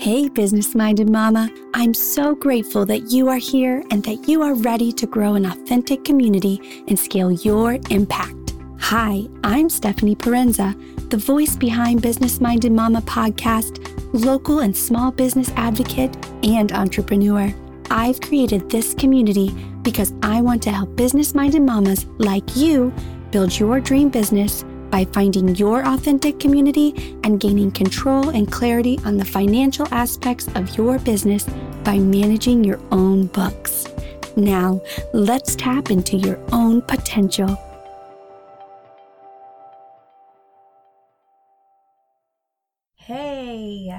Hey, business minded mama. I'm so grateful that you are here and that you are ready to grow an authentic community and scale your impact. Hi, I'm Stephanie Parenza, the voice behind Business Minded Mama podcast, local and small business advocate, and entrepreneur. I've created this community because I want to help business minded mamas like you build your dream business by finding your authentic community and gaining control and clarity on the financial aspects of your business by managing your own books. Now, let's tap into your own potential. Hey,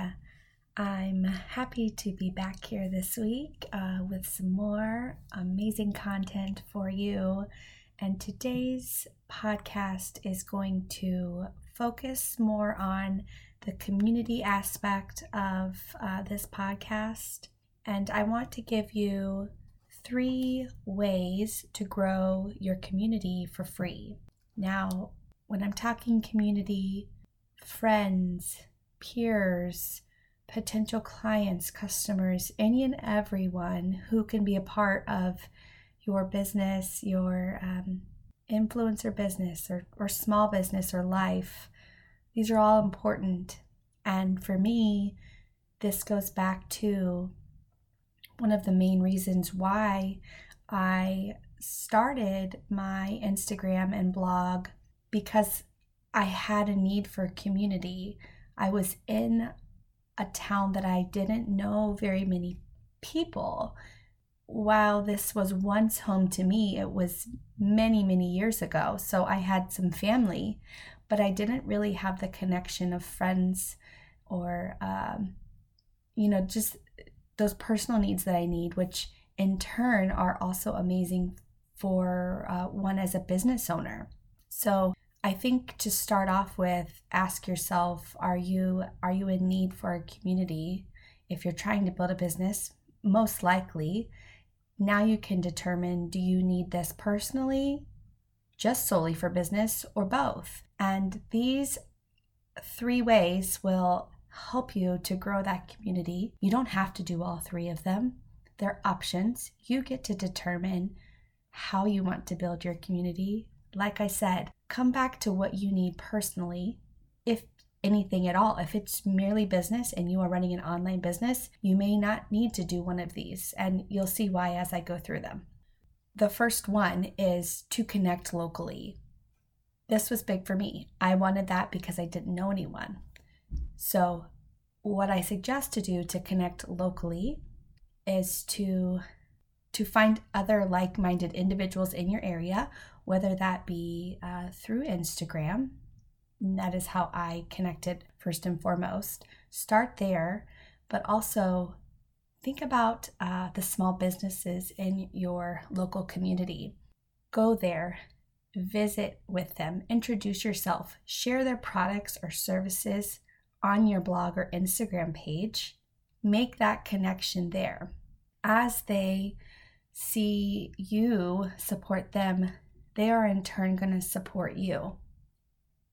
I'm happy to be back here this week uh, with some more amazing content for you. And today's podcast is going to focus more on the community aspect of uh, this podcast. And I want to give you three ways to grow your community for free. Now, when I'm talking community, friends, peers, potential clients, customers, any and everyone who can be a part of your business, your um, influencer business, or, or small business, or life. These are all important. And for me, this goes back to one of the main reasons why I started my Instagram and blog because I had a need for community. I was in a town that I didn't know very many people while this was once home to me, it was many, many years ago. So I had some family, but I didn't really have the connection of friends or, um, you know, just those personal needs that I need, which in turn are also amazing for uh, one as a business owner. So I think to start off with, ask yourself: Are you are you in need for a community? If you're trying to build a business, most likely now you can determine do you need this personally, just solely for business, or both? And these three ways will help you to grow that community. You don't have to do all three of them, they're options. You get to determine how you want to build your community. Like I said, come back to what you need personally. If anything at all. If it's merely business and you are running an online business, you may not need to do one of these, and you'll see why as I go through them. The first one is to connect locally. This was big for me. I wanted that because I didn't know anyone. So, what I suggest to do to connect locally is to to find other like-minded individuals in your area, whether that be uh, through Instagram, that is how I connected first and foremost. Start there, but also think about uh, the small businesses in your local community. Go there, visit with them, introduce yourself, share their products or services on your blog or Instagram page. Make that connection there. As they see you support them, they are in turn going to support you.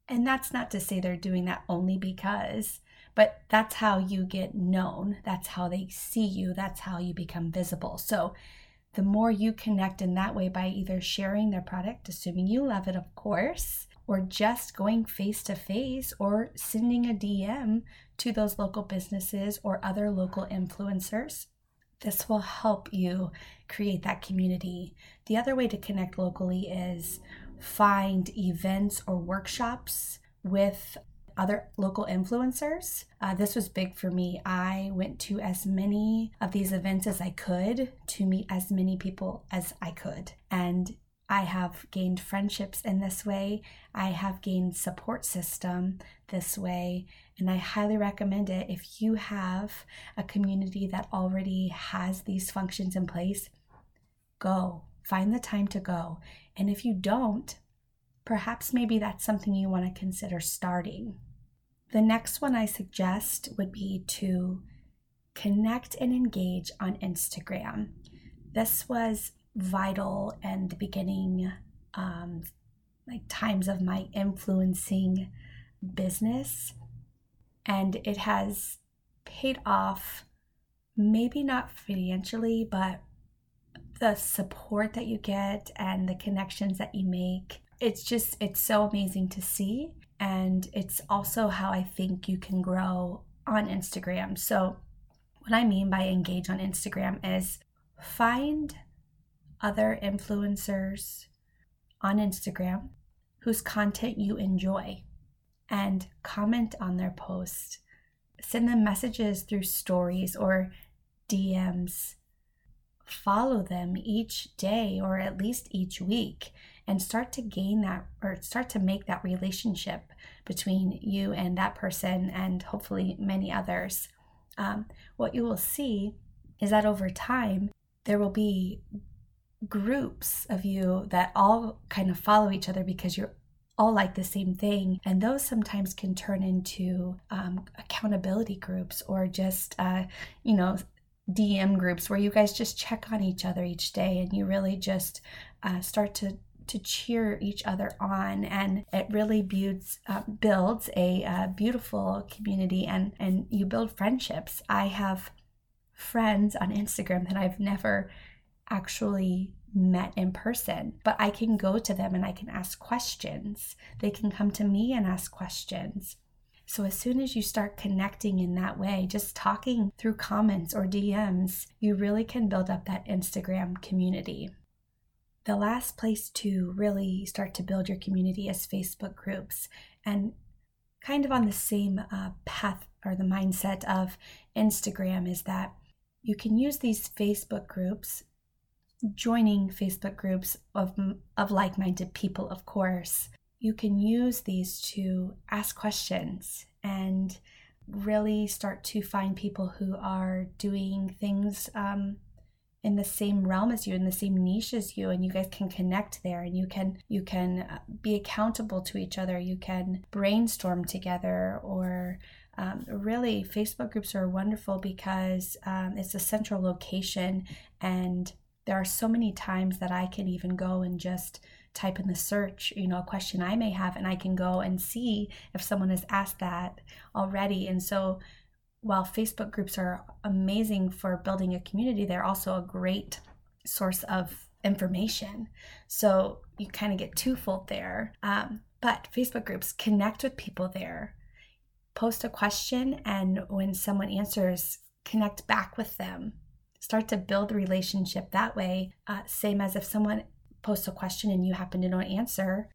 And that's not to say they're doing that only because, but that's how you get known. That's how they see you. That's how you become visible. So the more you connect in that way by either sharing their product, assuming you love it, of course, or just going face to face or sending a DM to those local businesses or other local influencers. This will help you create that community. The other way to connect locally is find events or workshops with other local influencers. Uh, this was big for me. I went to as many of these events as I could to meet as many people as I could. And I have gained friendships in this way. I have gained support system this way. And I highly recommend it if you have a community that already has these functions in place. Go, find the time to go. And if you don't, perhaps maybe that's something you want to consider starting. The next one I suggest would be to connect and engage on Instagram. This was vital in the beginning, um, like times of my influencing business, and it has paid off, maybe not financially, but the support that you get and the connections that you make. It's just, it's so amazing to see. And it's also how I think you can grow on Instagram. So, what I mean by engage on Instagram is find other influencers on Instagram whose content you enjoy and comment on their post. Send them messages through stories or DMs. Follow them each day or at least each week and start to gain that or start to make that relationship between you and that person and hopefully many others. Um, what you will see is that over time, there will be groups of you that all kind of follow each other because you're all like the same thing. And those sometimes can turn into um, accountability groups or just, uh, you know, DM groups where you guys just check on each other each day and you really just uh, start to to cheer each other on and it really builds uh, builds a uh, beautiful community and and you build friendships i have friends on instagram that i've never actually met in person, but I can go to them and I can ask questions. They can come to me and ask questions. So, as soon as you start connecting in that way, just talking through comments or DMs, you really can build up that Instagram community. The last place to really start to build your community is Facebook groups. And kind of on the same uh, path or the mindset of Instagram is that you can use these Facebook groups joining Facebook groups of, of like minded people, of course, you can use these to ask questions and really start to find people who are doing things um, in the same realm as you in the same niche as you and you guys can connect there and you can you can uh, be accountable to each other. You can brainstorm together or um, really facebook groups are wonderful because um, it's a central location and there are so many times that I can even go and just type in the search, you know, a question I may have, and I can go and see if someone has asked that already. And so, while Facebook groups are amazing for building a community, they're also a great source of information. So, you kind of get twofold there. Um, but Facebook groups connect with people there, post a question, and when someone answers, connect back with them start to build a relationship that way. Uh, same as if someone posts a question and you happen to know an answer,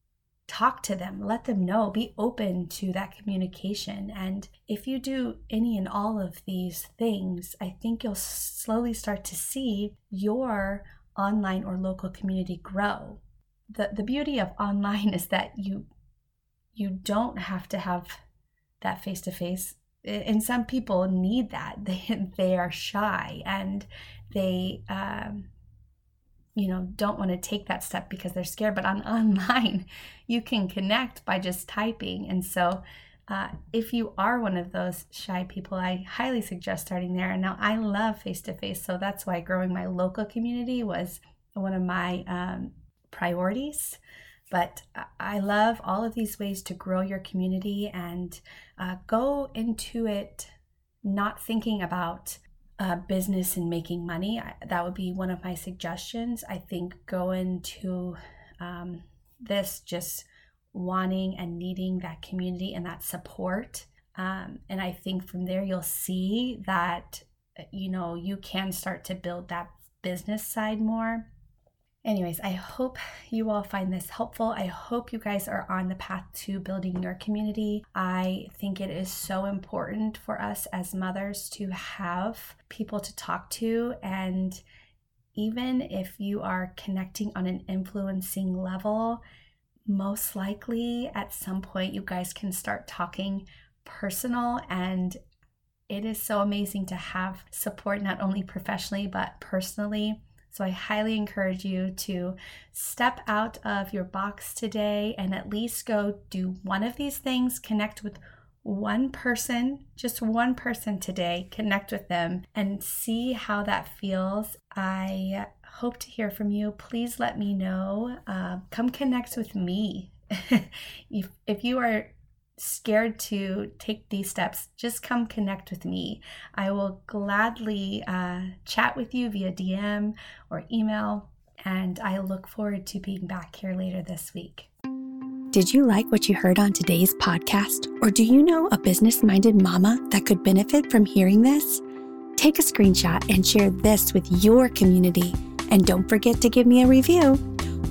talk to them, let them know, be open to that communication. And if you do any and all of these things, I think you'll slowly start to see your online or local community grow. The, the beauty of online is that you you don't have to have that face to face and some people need that. They they are shy and they um, you know don't want to take that step because they're scared. But on online you can connect by just typing. And so uh, if you are one of those shy people i highly suggest starting there. And now i love face to face so that's why growing my local community was one of my um, priorities but I love all of these ways to grow your community and uh, go into it not thinking about uh, business and making money. I, that would be one of my suggestions. I think go into um, this just wanting and needing that community and that support. Um, and I think from there you'll see that you know you can start to build that business side more Anyways, I hope you all find this helpful. I hope you guys are on the path to building your community. I think it is so important for us as mothers to have people to talk to. And even if you are connecting on an influencing level, most likely at some point you guys can start talking personal and it is so amazing to have support not only professionally but personally so I highly encourage you to step out of your box today and at least go do one of these things, connect with one person, just one person today, connect with them and see how that feels. I hope to hear from you. Please let me know. Uh, come connect with me. if, if you are scared to take these steps, just come connect with me. I will gladly uh, chat with you via DM or email, and I look forward to being back here later this week. Did you like what you heard on today's podcast? Or do you know a business minded mama that could benefit from hearing this? Take a screenshot and share this with your community. And don't forget to give me a review.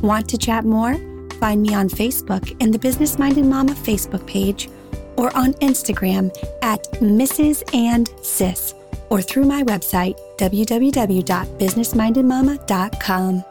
Want to chat more? Find me on Facebook in the Business Minded Mama Facebook page or on Instagram at Mrs. and Sis or through my website, www.businessmindedmama.com.